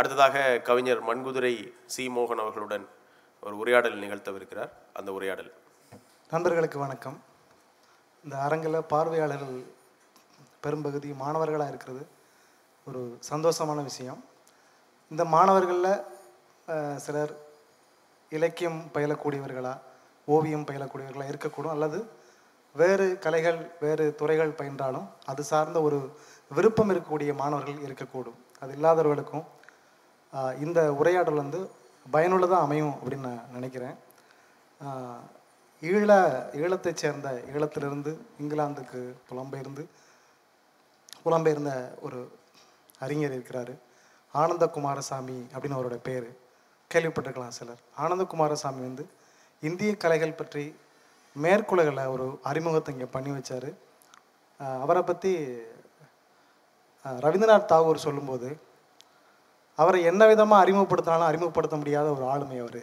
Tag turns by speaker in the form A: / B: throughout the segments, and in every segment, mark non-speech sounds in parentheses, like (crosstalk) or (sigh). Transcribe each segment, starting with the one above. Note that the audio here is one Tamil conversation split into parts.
A: அடுத்ததாக கவிஞர் மண்குதிரை சி. மோகன் அவர்களுடன் ஒரு உரையாடல் நிகழ்த்தவிருக்கிறார். அந்த உரையாடல்.
B: நண்பர்களுக்கு வணக்கம். இந்த அரங்கில் பார்வையாளர்கள் பெரும்பகுதி மாணவர்களாக இருக்கிறது ஒரு சந்தோஷமான விஷயம். இந்த மாணவர்களில் சிலர் இலக்கியம் பயிலக்கூடியவர்களா ஓவியம் பயிலக்கூடியவர்களாக இருக்கக்கூடும். அல்லது வேறு கலைகள் வேறு துறைகள் பயின்றாலும் அது சார்ந்த ஒரு விருப்பம் இருக்கக்கூடிய மாணவர்கள் இருக்கக்கூடும். அது இல்லாதவர்களுக்கும் இந்த உரையாடல் வந்து பயனுள்ளதாக அமையும் அப்படின்னு நான் நினைக்கிறேன். ஈழ ஈழத்தைச் சேர்ந்த ஈழத்திலிருந்து இங்கிலாந்துக்கு புலம்பெயர்ந்து புலம்பெயர்ந்த ஒரு அறிஞர் இருக்கிறார். ஆனந்த குமாரசாமி அப்படின்னு அவரோட பேர். கேள்விப்பட்டிருக்கலாம் சிலர். ஆனந்த குமாரசாமி வந்து இந்திய கலைகள் பற்றி மேற்குலகளை ஒரு அறிமுகத்தை இங்கே பண்ணி வச்சார். அவரை பற்றி ரவீந்திரநாத் தாகூர் சொல்லும்போது அவரை என்ன விதமாக அறிமுகப்படுத்தினாலும் அறிமுகப்படுத்த முடியாத ஒரு ஆளுமை அவர்.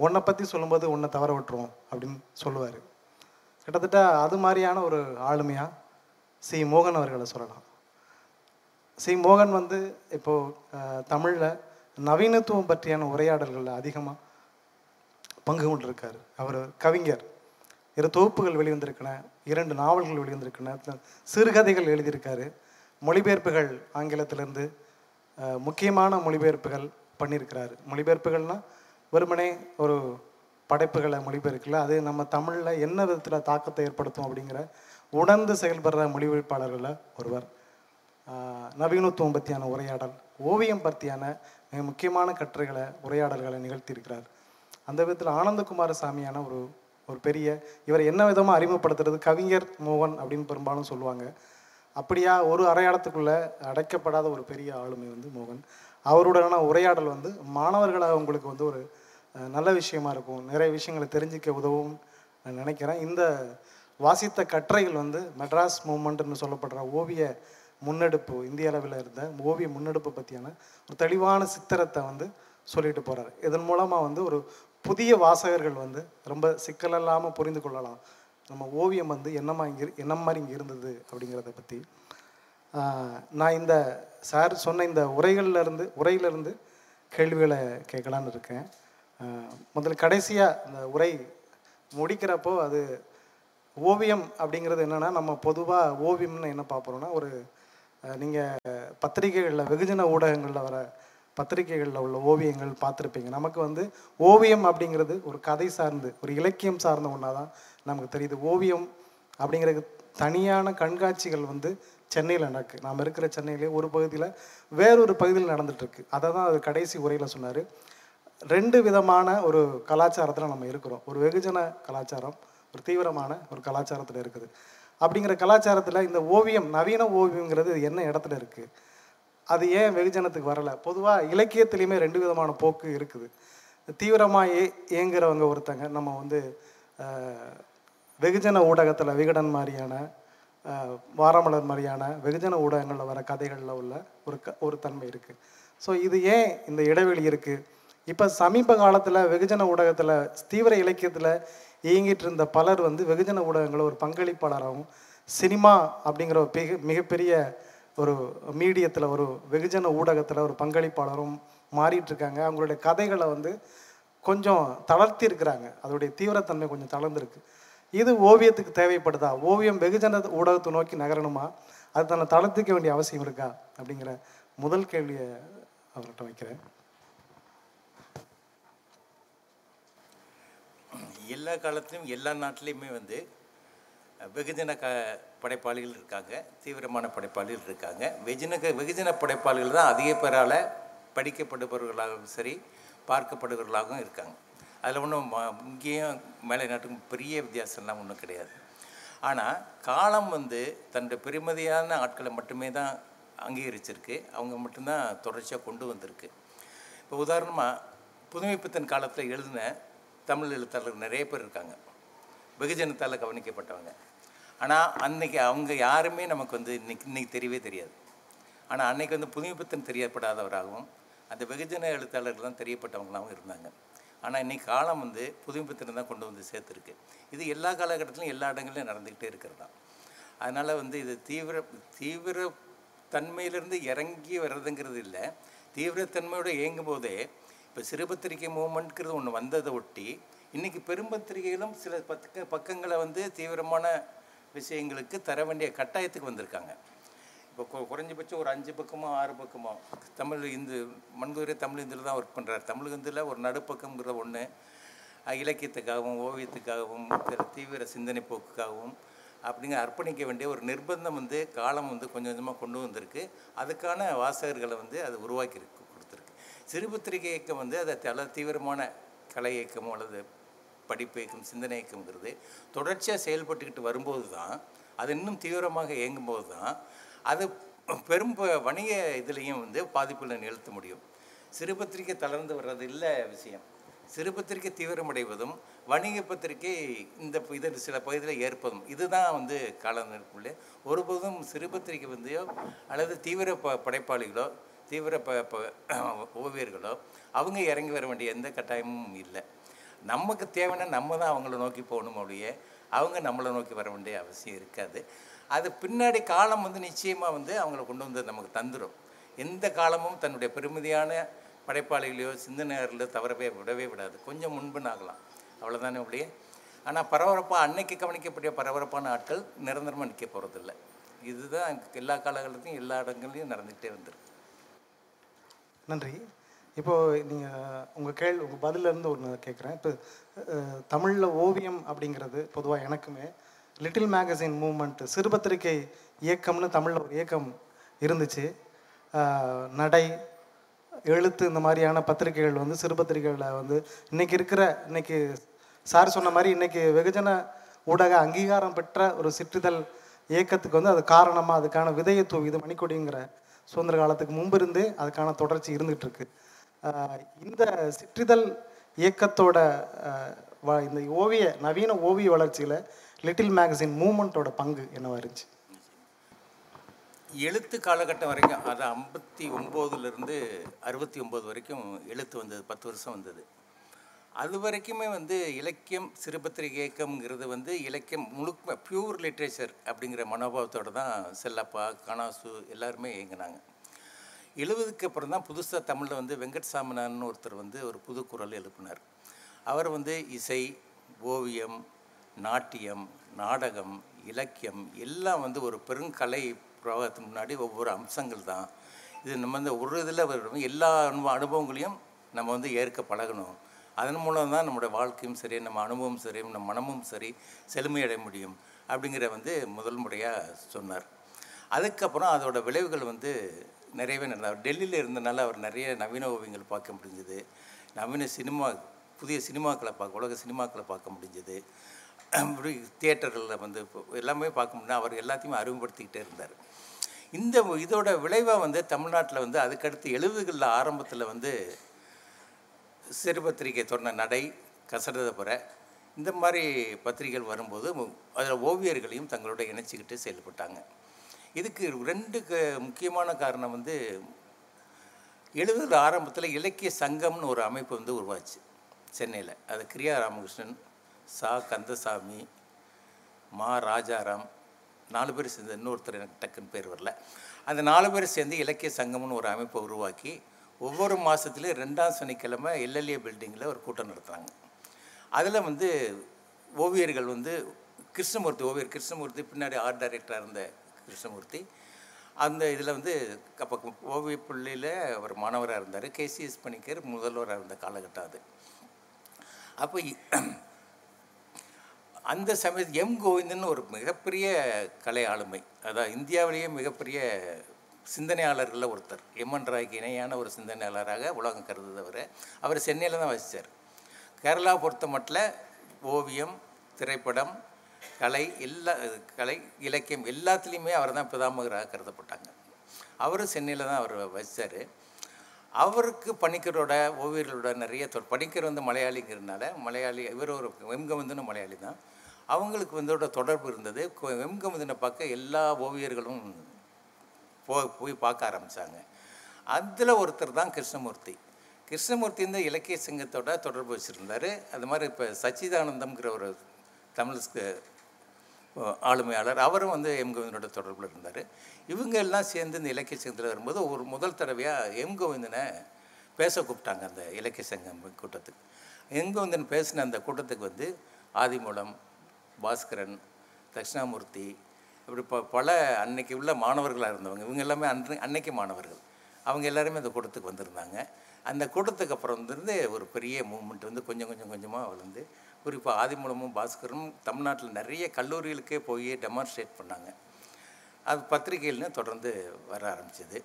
B: உன்னை பற்றி சொல்லும்போது உன்னை தவற விட்டுருவோம் அப்படின்னு சொல்லுவார். கிட்டத்தட்ட அது மாதிரியான ஒரு ஆளுமையாக சி. மோகன் அவர்களை சொல்லலாம். சி. மோகன் வந்து இப்போது தமிழில் நவீனத்துவம் பற்றியான உரையாடல்களில் அதிகமாக பங்கு கொண்டிருக்கார். அவர் கவிஞர். இரு தொகுப்புகள் வெளிவந்திருக்கின இரண்டு நாவல்கள் வெளிவந்திருக்கின சிறுகதைகள் எழுதியிருக்காரு. மொழிபெயர்ப்புகள் ஆங்கிலத்திலிருந்து முக்கியமான மொழிபெயர்ப்புகள் பண்ணியிருக்கிறாரு. மொழிபெயர்ப்புகள்னால் வெறுமனே ஒரு படைப்புகளை மொழிபெயர்க்கல அது நம்ம தமிழில் என்ன விதத்தில் தாக்கத்தை ஏற்படுத்தும் அப்படிங்கிற உணர்ந்து செயல்படுற மொழிபெயர்ப்பாளர்களில் ஒருவர். நவீனத்துவம் பற்றியான உரையாடல் ஓவியம் பற்றியான மிக முக்கியமான கட்டுரைகளை உரையாடல்களை நிகழ்த்தியிருக்கிறார். அந்த விதத்தில் ஆனந்தகுமார சாமியான ஒரு ஒரு பெரிய இவரை என்ன விதமாக அறிமுகப்படுத்துறது கவிஞர் மோகன் அப்படின்னு பெரும்பாலும் சொல்லுவாங்க. அப்படியா ஒரு அரையாடத்துக்குள்ளே அடைக்கப்படாத ஒரு பெரிய ஆளுமை வந்து மோகன். அவருடனான உரையாடல் வந்து மாணவர்களாக உங்களுக்கு வந்து ஒரு நல்ல விஷயமா இருக்கும். நிறைய விஷயங்களை தெரிஞ்சிக்க உதவும் நான் நினைக்கிறேன். இந்த வாசித்த கட்டுரைகள் வந்து மெட்ராஸ் மூமெண்ட்னு சொல்லப்படுற ஓவிய முன்னெடுப்பு இந்திய அளவில் இருந்த ஓவிய முன்னெடுப்பு பற்றியான ஒரு தெளிவான சித்திரத்தை வந்து சொல்லிட்டு போகிறார் இதன் மூலமாக வந்து ஒரு புதிய வாசகர்கள் வந்து ரொம்ப சிக்கல் இல்லாமல் புரிந்து கொள்ளலாம். நம்ம ஓவியம் வந்து என்னமா இங்கே என்ன மாதிரி இங்கே இருந்தது அப்படிங்கிறத பற்றி நான் இந்த சார் சொன்ன இந்த உரைகள்லேருந்து இருந்து கேள்விகளை கேட்கலான்னு இருக்கேன். முதல்ல கடைசியாக இந்த உரை முடிக்கிறப்போ அது ஓவியம் அப்படிங்கிறது என்னென்னா நம்ம பொதுவாக ஓவியம்னு என்ன பார்க்குறோன்னா ஒரு நீங்கள் பத்திரிகைகளில் வெகுஜன ஊடகங்களில் வர பத்திரிகைகளில் உள்ள ஓவியங்கள் பார்த்துருப்பீங்க. நமக்கு வந்து ஓவியம் அப்படிங்கிறது ஒரு கதை சார்ந்து ஒரு இலக்கியம் சார்ந்த ஒன்றா தான் நமக்கு தெரியுது. ஓவியம் அப்படிங்கிறது தனியான கண்காட்சிகள் வந்து சென்னையில் நடக்கு. நாம் இருக்கிற சென்னையிலே ஒரு பகுதியில் வேறொரு பகுதியில் நடந்துட்டுருக்கு. அதை தான் அது கடைசி உரையில் சொன்னார். ரெண்டு விதமான ஒரு கலாச்சாரத்தில் நம்ம இருக்கிறோம். ஒரு வெகுஜன கலாச்சாரம் ஒரு தீவிரமான ஒரு கலாச்சாரத்தில் இருக்குது. அப்படிங்கிற கலாச்சாரத்தில் இந்த ஓவியம் நவீன ஓவியங்கிறது என்ன இடத்துல இருக்குது அது ஏன் வெகுஜனத்துக்கு வரலை? பொதுவாக இலக்கியத்துலேயுமே ரெண்டு விதமான போக்கு இருக்குது. தீவிரமாக ஏ இயங்குறவங்க ஒருத்தங்க நம்ம வந்து வெகுஜன ஊடகத்தில் விகடன் மாதிரியான வாரமலர் மாதிரியான வெகுஜன ஊடகங்களில் வர கதைகளில் உள்ள ஒரு க ஒரு தன்மை இருக்குது ஸோ இது ஏன் இந்த இடைவெளி இருக்குது இப்போ சமீப காலத்தில் வெகுஜன ஊடகத்தில் தீவிர இலக்கியத்தில் இயங்கிட்டு இருந்த பலர் வந்து வெகுஜன ஊடகங்களில் ஒரு பங்களிப்பாளராகவும் சினிமா அப்படிங்கிற ஒரு மிக மிகப்பெரிய ஒரு மீடியத்தில் ஒரு வெகுஜன ஊடகத்தில் ஒரு பங்களிப்பாளரும் மாறிட்டுருக்காங்க. அவங்களுடைய கதைகளை வந்து கொஞ்சம் தளர்த்தி இருக்கிறாங்க அதோடைய தீவிரத்தன்மை கொஞ்சம் தளர்ந்துருக்கு. இது ஓவியத்துக்கு தேவைப்படுதா? ஓவியம் வெகுஜன ஊடகத்தை நோக்கி நகரணுமா? அது தன்னை தளர்த்திக்க வேண்டிய அவசியம் இருக்கா? அப்படிங்கிற முதல் கேள்வியை அவர்கிட்ட வைக்கிறேன்.
C: எல்லா காலத்திலும் எல்லா நாட்டிலையுமே வந்து வெகுஜன க படைப்பாளிகள் இருக்காங்க. தீவிரமான படைப்பாளிகள் இருக்காங்க. வெகுஜன வெகுஜன படைப்பாளிகள் தான் அதிக பேரால் படிக்கப்படுபவர்களாகவும் சரி பார்க்கப்படுபவர்களாகவும் இருக்காங்க. அதில் ஒன்றும் இங்கேயும் மேலை நாட்டுக்கும் பெரிய வித்தியாசம்லாம் ஒன்றும் கிடையாது. ஆனால் காலம் வந்து தன்னுடைய பெருமதியான ஆட்களை மட்டுமே தான் அங்கீகரிச்சிருக்கு. அவங்க மட்டும்தான் தொடர்ச்சியாக கொண்டு வந்திருக்கு. இப்போ உதாரணமாக புதுமைப்பித்தன் காலத்தில் எழுதின தமிழ் எழுத்தாளர்கள் நிறைய பேர் இருக்காங்க. வெகுஜனத்தால் கவனிக்கப்பட்டவங்க. ஆனால் அன்னைக்கு அவங்க யாருமே நமக்கு வந்து இன்னைக்கு இன்றைக்கி தெரியவே தெரியாது. ஆனால் அன்னைக்கு வந்து புதுமைப்பித்தன் தெரியப்படாதவராகவும் அந்த வெகுஜன எழுத்தாளர்கள் தான் தெரியப்பட்டவங்களாகவும் இருந்தாங்க. ஆனால் இன்றைக்கி காலம் வந்து புதுமைப்பத்தினம் தான் கொண்டு வந்து சேர்த்துருக்கு. இது எல்லா காலகட்டத்திலும் எல்லா இடங்கள்லையும் நடந்துக்கிட்டே இருக்கிறதா? அதனால் வந்து இது தீவிர தீவிர தன்மையிலிருந்து இறங்கி வர்றதுங்கிறது இல்லை. தீவிரத்தன்மையோடு இயங்கும் போதே இப்போ சிறுபத்திரிகை மூமெண்ட்ங்கிறது ஒன்று வந்ததை ஒட்டி இன்றைக்கி பெரும்பத்திரிகைகளும் சில பக்க பக்கங்களை வந்து தீவிரமான விஷயங்களுக்கு தர வேண்டிய கட்டாயத்துக்கு வந்திருக்காங்க. இப்போ கு- குறைஞ்சபட்சம் ஒரு அஞ்சு பக்கமோ ஆறு பக்கமோ. தமிழ் இந்து மண்குதிரை தமிழ் இந்தில் தான் ஒர்க் பண்ணுறார் தமிழ் இந்தியில் ஒரு நடுப்பக்கம்ங்கிற ஒன்று இலக்கியத்துக்காகவும் ஓவியத்துக்காகவும் தீவிர சிந்தனை போக்குக்காகவும் அப்படிங்கிற அர்ப்பணிக்க வேண்டிய ஒரு நிர்பந்தம் வந்து காலம் வந்து கொஞ்சம் கொஞ்சமாக கொண்டு வந்திருக்கு. அதுக்கான வாசகர்களை வந்து அது உருவாக்கி கொடுத்துருக்கு. சிறுபத்திரிகை இயக்கம் வந்து அதை தல தீவிரமான கலை இயக்கம் அல்லது படிப்பு இயக்கம் சிந்தனை இயக்கம்ங்கிறது தொடர்ச்சியாக செயல்பட்டுக்கிட்டு வரும்போது தான் அது இன்னும் தீவிரமாக இயங்கும்போது தான் அது பெரும் வணிக இதுலேயும் வந்து பாதிப்புகளை நிகழ்த்த முடியும். சிறுபத்திரிகை தளர்ந்து வர்றது இல்லை விஷயம். சிறுபத்திரிகை தீவிரமடைவதும் வணிக பத்திரிகை இந்த இதில் இது சில பகுதியில் ஏற்பதும் இதுதான் வந்து காலநிற்குள்ளே ஒருபோதும் சிறுபத்திரிகை வந்து அல்லது தீவிர ப படைப்பாளிகளோ தீவிர ப ப- (clears throat) ஓவியர்களோ அவங்க இறங்கி வர வேண்டிய எந்த கட்டாயமும் இல்லை. நமக்கு தேவைன்னா நம்ம தான் அவங்கள நோக்கி போகணும் அப்படியே அவங்க நம்மளை நோக்கி வர வேண்டிய அவசியம் இருக்காது. அது பின்னாடி காலம் வந்து நிச்சயமாக வந்து அவங்கள கொண்டு வந்து நமக்கு தந்துடும் எந்த காலமும் தன்னுடைய பெருமதியான படைப்பாளிகளையோ சிந்தனையர்களோ தவறவே விடவே விடாது. கொஞ்சம் முன்புனாகலாம் அவ்வளோதானே அப்படியே ஆனால் பரபரப்பாக அன்னைக்கு கவனிக்கப்பட்ட பரபரப்பான ஆட்கள் நிரந்தரமாக நிற்க போகிறதில்ல இதுதான் எல்லா காலகட்டத்திலையும் எல்லா இடங்கள்லையும் நடந்துகிட்டே வந்திருக்கு.
B: நன்றி. இப்போது நீங்கள் உங்கள் கேள் உங்கள் பதிலிருந்து ஒன்று கேட்குறேன் இப்போ தமிழில் ஓவியம் அப்படிங்கிறது பொதுவாக எனக்குமே லிட்டில் மேகசின் மூமெண்ட்டு சிறுபத்திரிகை இயக்கம்னு தமிழில் ஒரு இயக்கம் இருந்துச்சு. நடை எழுத்து இந்த மாதிரியான பத்திரிகைகள் வந்து சிறுபத்திரிகைகளில் வந்து இன்னைக்கு இருக்கிற இன்னைக்கு சார் சொன்ன மாதிரி இன்னைக்கு வெகுஜன ஊடக அங்கீகாரம் பெற்ற ஒரு சிற்றிதழ் இயக்கத்துக்கு வந்து அது காரணமாக அதுக்கான விதையை இது மணிக்கொடிங்கிற சுதந்திர காலத்துக்கு முன்பு இருந்தே அதுக்கான தொடர்ச்சி இருந்துகிட்டு இருக்கு. இந்த சிற்றிதழ் இயக்கத்தோட வ- இந்த ஓவிய நவீன ஓவிய வளர்ச்சியில் லிட்டில் மேகசின் மூமெண்ட்டோட பங்கு என்னவா இருந்துச்சு?
C: எழுத்து காலகட்டம் வரைக்கும் அது ஐம்பத்தி ஒம்போதுலேருந்து அறுபத்தி ஒம்பது வரைக்கும் எழுத்து வந்தது பத்து வருஷம் வந்தது. அது வரைக்குமே வந்து இலக்கியம் சிறுபத்திரிகை இயக்கம்ங்கிறது வந்து இலக்கியம் முழுக்க பியூர் லிட்ரேச்சர் அப்படிங்கிற மனோபாவத்தோடு தான் செல்லப்பா கணாசு எல்லாருமே இயங்கினாங்க. எழுபதுக்கு அப்புறம் தான் புதுசாக தமிழில் வந்து வெங்கட் சாமினான்னு ஒருத்தர் வந்து ஒரு புது குரல் எழுப்பினார். அவர் வந்து இசை ஓவியம் நாட்டியம் நாடகம் இலக்கியம் எல்லாம் வந்து ஒரு பெருங்கலை பிரவாகத்துக்கு முன்னாடி ஒவ்வொரு அம்சங்கள் தான். இது நம்ம வந்து ஒரு இதில் வரும் எல்லா அனுபவ அனுபவங்களையும் நம்ம வந்து ஏற்க பழகணும். அதன் மூலம் தான் நம்மளோட வாழ்க்கையும் சரி நம்ம அனுபவம் சரி நம்ம மனமும் சரி செழுமையடைய முடியும் அப்படிங்கிற வந்து முதல் முறையாக சொன்னார். அதுக்கப்புறம் அதோட விளைவுகள் வந்து நிறையவே நடந்தார் டெல்லியில் இருந்தனால அவர் நிறைய நவீன ஓவியங்கள் பார்க்க முடிஞ்சது. நவீன சினிமா புதிய சினிமாக்களை பார்க்க உலக சினிமாக்களை பார்க்க முடிஞ்சது. இப்படி தியேட்டர்களில் வந்து எல்லாமே பார்க்கணும்னா அவர் எல்லாத்தையுமே அறிமுகப்படுத்திக்கிட்டே இருந்தார். இந்த இதோட விளைவாக வந்து தமிழ்நாட்டில் வந்து அதுக்கடுத்து எழுபதுகளில் ஆரம்பத்தில் வந்து சிறுபத்திரிகை தொடர்ந்த நடை கசடதபுர இந்த மாதிரி பத்திரிகைகள் வரும்போது அதில் ஓவியர்களையும் தங்களோட இணைச்சிக்கிட்டு செயல்பட்டாங்க. இதுக்கு ரெண்டு முக்கியமான காரணம் வந்து எழுபது ஆரம்பத்தில் இலக்கிய சங்கம்னு ஒரு அமைப்பு வந்து உருவாச்சு சென்னையில். அது கிரியா ராமகிருஷ்ணன் சா கந்தசாமி மா ராஜாராம் நாலு பேர் சேர்ந்து இன்னொருத்தர் எனக்கு டக்குன்னு பேர் வரல. அந்த நாலு பேர் சேர்ந்து இலக்கிய சங்கம்னு ஒரு அமைப்பை உருவாக்கி ஒவ்வொரு மாதத்துலேயும் ரெண்டாம் சனிக்கிழமை எல்எல்ஏ பில்டிங்கில் ஒரு கூட்டம் நடத்துகிறாங்க அதில் வந்து ஓவியர்கள் வந்து கிருஷ்ணமூர்த்தி ஓவியர் கிருஷ்ணமூர்த்தி பின்னாடி ஆர்ட் டைரக்டராக இருந்த கிருஷ்ணமூர்த்தி. அந்த இதில் வந்து அப்போ ஓவிய பள்ளியில் அவர் மாணவராக இருந்தார். கேசிஎஸ் பணிக்கர் முதல்வராக இருந்த காலகட்டம் அது. அப்போ அந்த சமயத்து எம் கோவிந்தன் ஒரு மிகப்பெரிய கலை ஆளுமை. அதான் இந்தியாவிலேயே மிகப்பெரிய சிந்தனையாளர்களில் ஒருத்தர். எம்என் ராய்க்கு இணையான ஒரு சிந்தனையாளராக உலகம் கருதுதவர். அவர் சென்னையில் தான் வசித்தார் கேரளா பொறுத்த மட்டில் ஓவியம் திரைப்படம் கலை எல்லா கலை இலக்கியம் எல்லாத்துலேயுமே அவர் தான் பிதாமகராக கருதப்பட்டாங்க. அவர் சென்னையில் தான் அவர் வசித்தார் அவருக்கு பணிக்கரோட ஓவியர்களோட நிறைய தொ பணிக்கர் வந்து மலையாளிங்கிறதுனால மலையாளி இவர் ஒரு வெம்கவந்தனும் மலையாளி தான். அவங்களுக்கு வந்தோட தொடர்பு இருந்தது. கொ- பார்க்க எல்லா ஓவியர்களும் போ போய் பார்க்க ஆரம்பித்தாங்க அதில் ஒருத்தர் தான் கிருஷ்ணமூர்த்தி. கிருஷ்ணமூர்த்தி இந்த இலக்கிய சங்கத்தோட தொடர்பு வச்சுருந்தார். அது மாதிரி இப்போ சச்சிதானந்தம்ங்கிற ஒரு தமிழ் ஸ்க- ஆளுமையாளர். அவரும் வந்து எம் கோவிந்தனோட தொடர்பில் இருந்தார். இவங்க எல்லாம் சேர்ந்து இந்த இலக்கிய சங்கத்தில் வரும்போது ஒரு முதல் தடவையாக எம் கோவிந்தனை பேச கூப்பிட்டாங்க அந்த இலக்கிய சங்கம் கூட்டத்துக்கு. எம் கோவிந்தன் பேசின அந்த கூட்டத்துக்கு வந்து ஆதிமூலம் பாஸ்கரன் தட்சிணாமூர்த்தி இப்படி ப பல அன்னைக்கு உள்ள மாணவர்களாக இருந்தவங்க. இவங்க எல்லாமே அன்றை அன்னைக்கு மாணவர்கள். அவங்க எல்லாருமே அந்த கூட்டத்துக்கு வந்திருந்தாங்க. அந்த கூட்டத்துக்கு அப்புறம் வந்து ஒரு பெரிய மூமெண்ட் வந்து கொஞ்சம் கொஞ்சம் கொஞ்சமாக வளர்ந்து குறிப்பாக ஆதிமூலமும் பாஸ்கரும் தமிழ்நாட்டில் நிறைய கல்லூரிகளுக்கே போய் டெமான்ஸ்ட்ரேட் பண்ணாங்க. அது பத்திரிகைகள்னு தொடர்ந்து வர ஆரம்பிச்சது.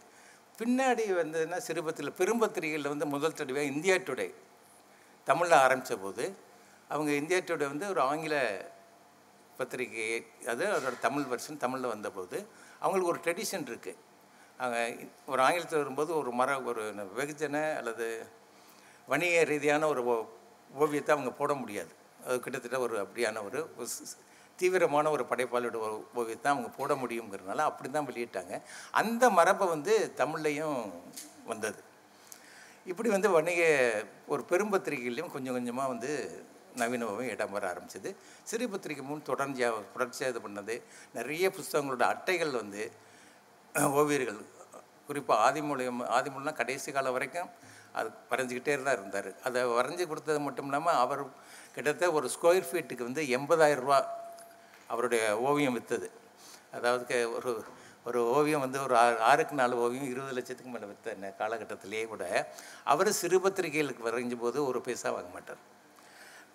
C: பின்னாடி வந்ததுன்னா சிறுபத்தில் பெரும்பத்திரிகைகளில் வந்து முதல் தடவையாக இந்தியா டுடே தமிழில் ஆரம்பித்த போது அவங்க இந்தியா டுடே வந்து ஒரு ஆங்கில பத்திரிகை அது அவரோட தமிழ் வெர்ஷன் தமிழில் வந்தபோது அவங்களுக்கு ஒரு ட்ரெடிஷன் இருக்குது அவங்க ஒரு ஆங்கிலத்தில் வரும்போது ஒரு மர ஒரு வெகுஜன அல்லது வணிக ரீதியான ஒரு ஓ- ஓவியத்தை அவங்க போட முடியாது. கிட்டத்தட்ட ஒரு அப்படியான ஒரு ஸ்- தீவிரமான ஒரு படைப்பாளோட ஓவியத்தை தான் அவங்க போட முடியுங்கிறதுனால அப்படி தான் வெளியிட்டாங்க. அந்த மரபை வந்து தமிழ்லையும் வந்தது. இப்படி வந்து வணிக ஒரு பெரும்பத்திரிகைகளையும் கொஞ்சம் கொஞ்சமாக வந்து நவீனமும் இடம் வர ஆரம்பிச்சது. சிறு பத்திரிகை முன் தொடர்ச்சியாக தொடர்ச்சியாக இது பண்ணது. நிறைய புஸ்தகங்களோட அட்டைகள் வந்து ஓவியர்கள் குறிப்பாக ஆதிமூலியம் ஆதிமூலம் கடைசி காலம் வரைக்கும் அது வரைஞ்சிக்கிட்டே தான் இருந்தார். அதை வரைஞ்சி கொடுத்தது மட்டும் இல்லாமல் அவர் கிட்டத்தட்ட ஒரு ஸ்கொயர் ஃபீட்டுக்கு வந்து எண்பதாயிரம் ரூபா அவருடைய ஓவியம் விற்றது அதாவது ஒரு ஒரு ஓவியம் வந்து ஒரு ஆறு ஆறுக்கு நாலு ஓவியம் இருபது லட்சத்துக்கு மேலே விற்ற இந்த காலகட்டத்திலேயே கூட அவர் சிறு பத்திரிகைகளுக்கு வரைஞ்ச போது ஒரு பைசா வாங்க மாட்டார்.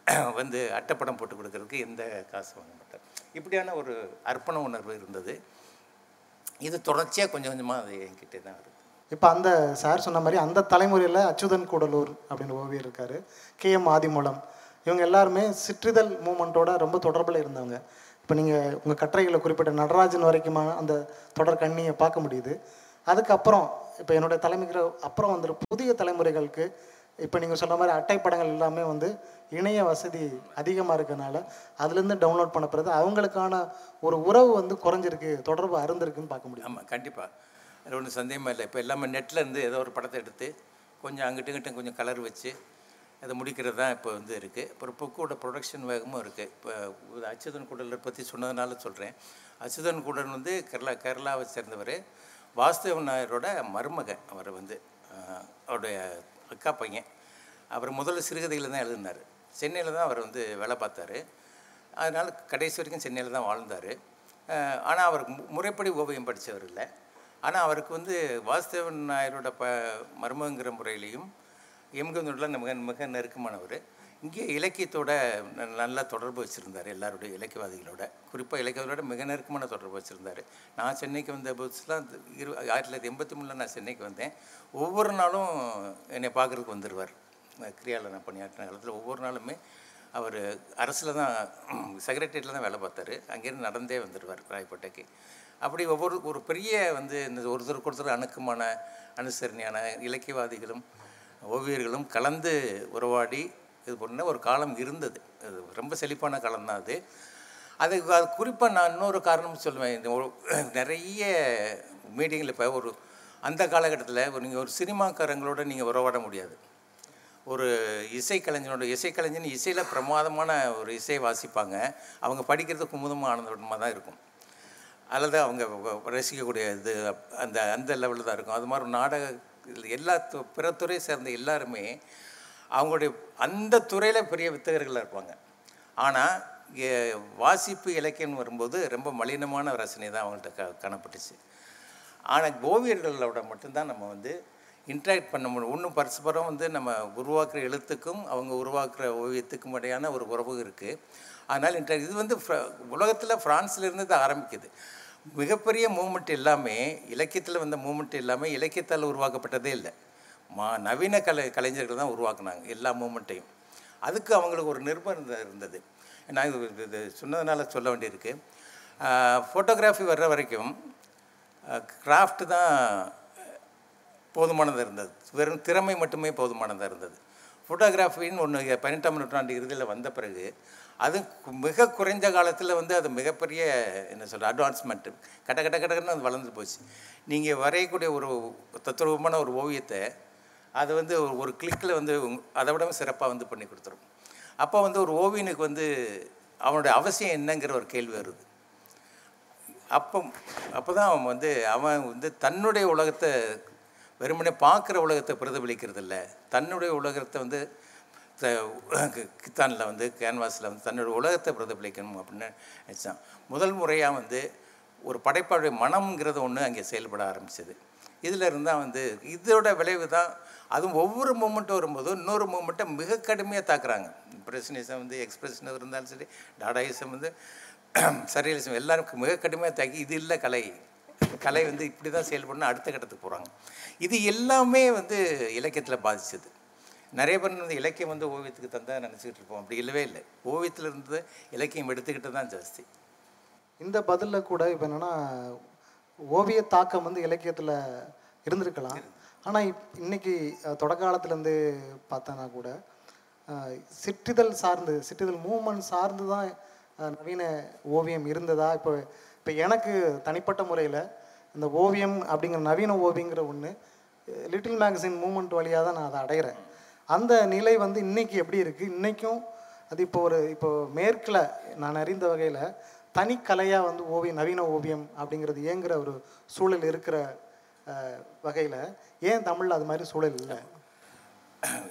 C: (clears throat) வந்து அட்டைப்படம் போட்டு கொடுக்கறதுக்கு எந்த காசு வாங்க மாட்டார். இப்படியான ஒரு அர்ப்பண உணர்வு இருந்தது. இது தொடர்ச்சியாக கொஞ்சம் கொஞ்சமாக அது என்கிட்டே தான் வருது.
B: இப்போ அந்த சார் சொன்ன மாதிரி அந்த தலைமுறையில் அச்சுதன் கூடலூர் அப்படின்னு ஓவியர் இருக்கார். K M Adimoolam. இவங்க எல்லாருமே சிற்றிதழ் மூமெண்ட்டோட ரொம்ப தொடர்பில் இருந்தவங்க. இப்போ நீங்கள் உங்கள் கட்டுரைகளை குறிப்பிட்ட நடராஜன் வரைக்குமான அந்த தொடர் கண்ணியை பார்க்க முடியுது. அதுக்கப்புறம் இப்போ என்னுடைய தலைமைக்கு அப்புறம் வந்துட்டு புதிய தலைமுறைகளுக்கு இப்போ நீங்கள் சொன்ன மாதிரி அட்டைப்படங்கள் எல்லாமே வந்து இணைய வசதி அதிகமாக இருக்கனால அதுலேருந்து டவுன்லோட் பண்ண பிறகு அவங்களுக்கான ஒரு உறவு வந்து குறைஞ்சிருக்கு தொடர்பு அருந்திருக்குன்னு பார்க்க முடியும்
C: ஆமாம் கண்டிப்பாக அதில் ஒன்றும் சந்தேகமாக இல்லை. இப்போ எல்லாமே நெட்டில் இருந்து ஏதோ ஒரு படத்தை எடுத்து கொஞ்சம் அங்கிட்டும் இங்கிட்டும் கொஞ்சம் கலர் வச்சு அதை முடிக்கிறது தான் இப்போ வந்து இருக்குது அப்புறம் புக்கோட ப்ரொடக்ஷன் வேகமும் இருக்குது இப்போ அச்சுதன் கூடலை பற்றி சொன்னதுனால சொல்கிறேன் அச்சுதன் கூடன் வந்து கேரளா கேரளாவை சேர்ந்தவர். வாசுதேவன் நாயரோட மருமகன் அவர் வந்து அவருடைய அக்கா பையன். அவர் முதல்ல சிறுகதையில் தான் எழுதினார். சென்னையில் தான் அவர் வந்து வேலை பார்த்தாரு. அதனால் கடைசி வரைக்கும் சென்னையில் தான் வாழ்ந்தார். ஆனால் அவர் மு- முறைப்படி ஓவியம் படித்தவர் இல்லை. ஆனால் அவருக்கு வந்து வாசுதேவன் நாயரோட ப மருமங்கிற முறையிலையும் எம்கந்தோட மிக மிக நெருக்கமானவர். இங்கே இலக்கியத்தோட ந- நல்ல தொடர்பு வச்சுருந்தார் எல்லாருடைய இலக்கியவாதிகளோட. குறிப்பாக இலக்கியவாதிகளோட மிக நெருக்கமான தொடர்பு வச்சுருந்தார். நான் சென்னைக்கு வந்த புதுசுலாம் இரு ஆயிரத்தி தொள்ளாயிரத்தி எண்பத்தி மூணில் நான் சென்னைக்கு வந்தேன். ஒவ்வொரு நாளும் என்னை பார்க்குறதுக்கு வந்துடுவார் கிரியாவில் நான் பணியாற்றின காலத்தில் ஒவ்வொரு நாளுமே அவர் அரசில் தான் செக்ரட்டரியேட்டில் தான் வேலை பார்த்தாரு. அங்கேருந்து நடந்தே வந்துடுவார் ராயப்பேட்டைக்கு அப்படி ஒவ்வொரு ஒரு பெரிய வந்து இந்த ஒருத்தருக்கு ஒருத்தர் அணுக்கமான அனுசரணையான இலக்கியவாதிகளும் ஓவியர்களும் கலந்து உறவாடி இது பண்ண ஒரு காலம் இருந்தது. அது ரொம்ப செழிப்பான காலம் தான் அது. அது அது குறிப்பாக நான் இன்னொரு காரணம் சொல்லுவேன் இந்த ஒரு (clears throat) நிறைய மீட்டிங்கில் இப்போ ஒரு அந்த காலகட்டத்தில் ஒரு நீங்கள் ஒரு சினிமாக்காரங்களோட நீங்கள் உறவாட முடியாது. ஒரு இசைக்கலைஞனோட இசைக்கலைஞன் இசையில் பிரமாதமான ஒரு இசையை வாசிப்பாங்க. அவங்க படிக்கிறது குமுதமாக ஆனந்தமாக தான் இருக்கும். அல்லது அவங்க ரசிக்கக்கூடிய இது அந்த அந்த லெவலில் தான் இருக்கும். அது மாதிரி நாடக இதில் எல்லா து- பிற துறையை சேர்ந்த எல்லாருமே அவங்களுடைய அந்த துறையில் பெரிய வித்தகர்களாக இருப்பாங்க. ஆனால் வாசிப்பு இலக்கியம் வரும்போது ரொம்ப மலினமான ரசனை தான் அவங்கள்ட்ட க காணப்பட்டுச்சு. ஆனால் ஓவியர்களோட மட்டும்தான் நம்ம வந்து இன்ட்ராக்ட் பண்ண முடியும். இன்னும் பரஸ்பரம் வந்து நம்ம உருவாக்குற எழுத்துக்கும் அவங்க உருவாக்குற ஓவியத்துக்கும் இடையான ஒரு உறவு இருக்குது அதனால் இன்ட்ராக்ட் இது வந்து உலகத்தில் ஃப்ரான்ஸ்லேருந்து தான் ஆரம்பிக்குது. மிகப்பெரிய மூமெண்ட் எல்லாமே இலக்கியத்தில் வந்த மூமெண்ட் எல்லாமே இலக்கியத்தால் உருவாக்கப்பட்டதே இல்லை. மா நவீன கலை கலைஞர்கள் தான் உருவாக்குனாங்க எல்லா மூமெண்ட்டையும் அதுக்கு அவங்களுக்கு ஒரு நிர்பந்தம் இருந்தது. நான் இது இது சொன்னதுனால சொல்ல வேண்டியிருக்கு. ஃபோட்டோகிராஃபி வர்ற வரைக்கும் கிராஃப்ட் தான் போதுமானதாக இருந்தது. வெறும் திறமை மட்டுமே போதுமானதாக இருந்தது. ஃபோட்டோகிராஃபின்னு ஒன்று பதினெட்டாம் நூற்றாண்டு இறுதியில் வந்த பிறகு அது மிக குறைந்த காலத்தில் வந்து அது மிகப்பெரிய என்ன சொல்கிற அட்வான்ஸ்மெண்ட்டு கட்ட கட்ட கடன்னு அது வளர்ந்து போச்சு. நீங்கள் வரையக்கூடிய ஒரு தத்துரூபமான ஒரு ஓவியத்தை அது வந்து ஒரு- கிளிக்கில் வந்து அதை விட சிறப்பாக வந்து பண்ணி கொடுத்துரும். அப்போ வந்து ஒரு ஓவியனுக்கு வந்து அவனுடைய அவசியம் என்னங்கிற ஒரு கேள்வி வருது. அப்போ அப்போ தான் அவன் வந்து அவன் வந்து தன்னுடைய உலகத்தை வெறுமனே பார்க்குற உலகத்தை பிரதிபலிக்கிறது இல்லை தன்னுடைய உலகத்தை வந்து கித்தானில் வந்து கேன்வாஸில் வந்து தன்னோட உலகத்தை பிரதிபலிக்கணும் அப்படின்னு நினச்சான். முதல் முறையாக வந்து ஒரு படைப்பாளுடைய மனம்ங்கிறது ஒன்று அங்கே செயல்பட ஆரம்பிச்சது. இதில் இருந்தால் வந்து இதோட விளைவு தான் அதுவும் ஒவ்வொரு மூமெண்ட்டும் வரும்போதும் இன்னொரு மூமெண்ட்டை மிக கடுமையாக தாக்குறாங்க. இம்ப்ரெஷனிசம் வந்து எக்ஸ்பிரஷனிசம் இருந்தாலும் சரி டாடாயிசம் வந்து சரியலிசம் எல்லாருக்கும் மிக கடுமையாக தாக்கி இது இல்லை கலை. கலை வந்து இப்படி தான் செயல்படணும் அடுத்த கட்டத்துக்கு போகிறாங்க இது எல்லாமே வந்து இலக்கியத்தில் பாதித்தது நிறைய பேர் வந்து இலக்கியம் வந்து ஓவியத்துக்கு தந்தால் நினச்சிக்கிட்டு இருப்போம். அப்படி இல்லவே இல்லை. ஓவியத்தில் இருந்து இலக்கியம் எடுத்துக்கிட்டு தான் ஜாஸ்தி.
B: இந்த பதிலில் கூட இப்போ என்னென்னா ஓவிய தாக்கம் வந்து இலக்கியத்தில் இருந்திருக்கலாம். ஆனால் இப் இன்னைக்கு தொடக்க காலத்துலேருந்து பார்த்தோன்னா கூட சிற்றிதழ் சார்ந்து சிற்றிதழ் மூமெண்ட் சார்ந்து தான் நவீன ஓவியம் இருந்ததா? இப்போ இப்போ எனக்கு தனிப்பட்ட முறையில் இந்த ஓவியம் அப்படிங்கிற நவீன ஓவியங்கிற ஒன்று லிட்டில் மேகசின் மூமெண்ட் வழியாக தான் நான் அதை அடைகிறேன் அந்த நிலை வந்து இன்றைக்கி எப்படி இருக்குது இன்றைக்கும் அது இப்போ ஒரு இப்போ மேற்கில் நான் அறிந்த வகையில் தனிக்கலையாக வந்து ஓவியம் நவீன ஓவியம் அப்படிங்கிறது இயங்குற ஒரு சூழல் இருக்கிற வகையில் ஏன் தமிழில் அது மாதிரி சூழல் இல்லை?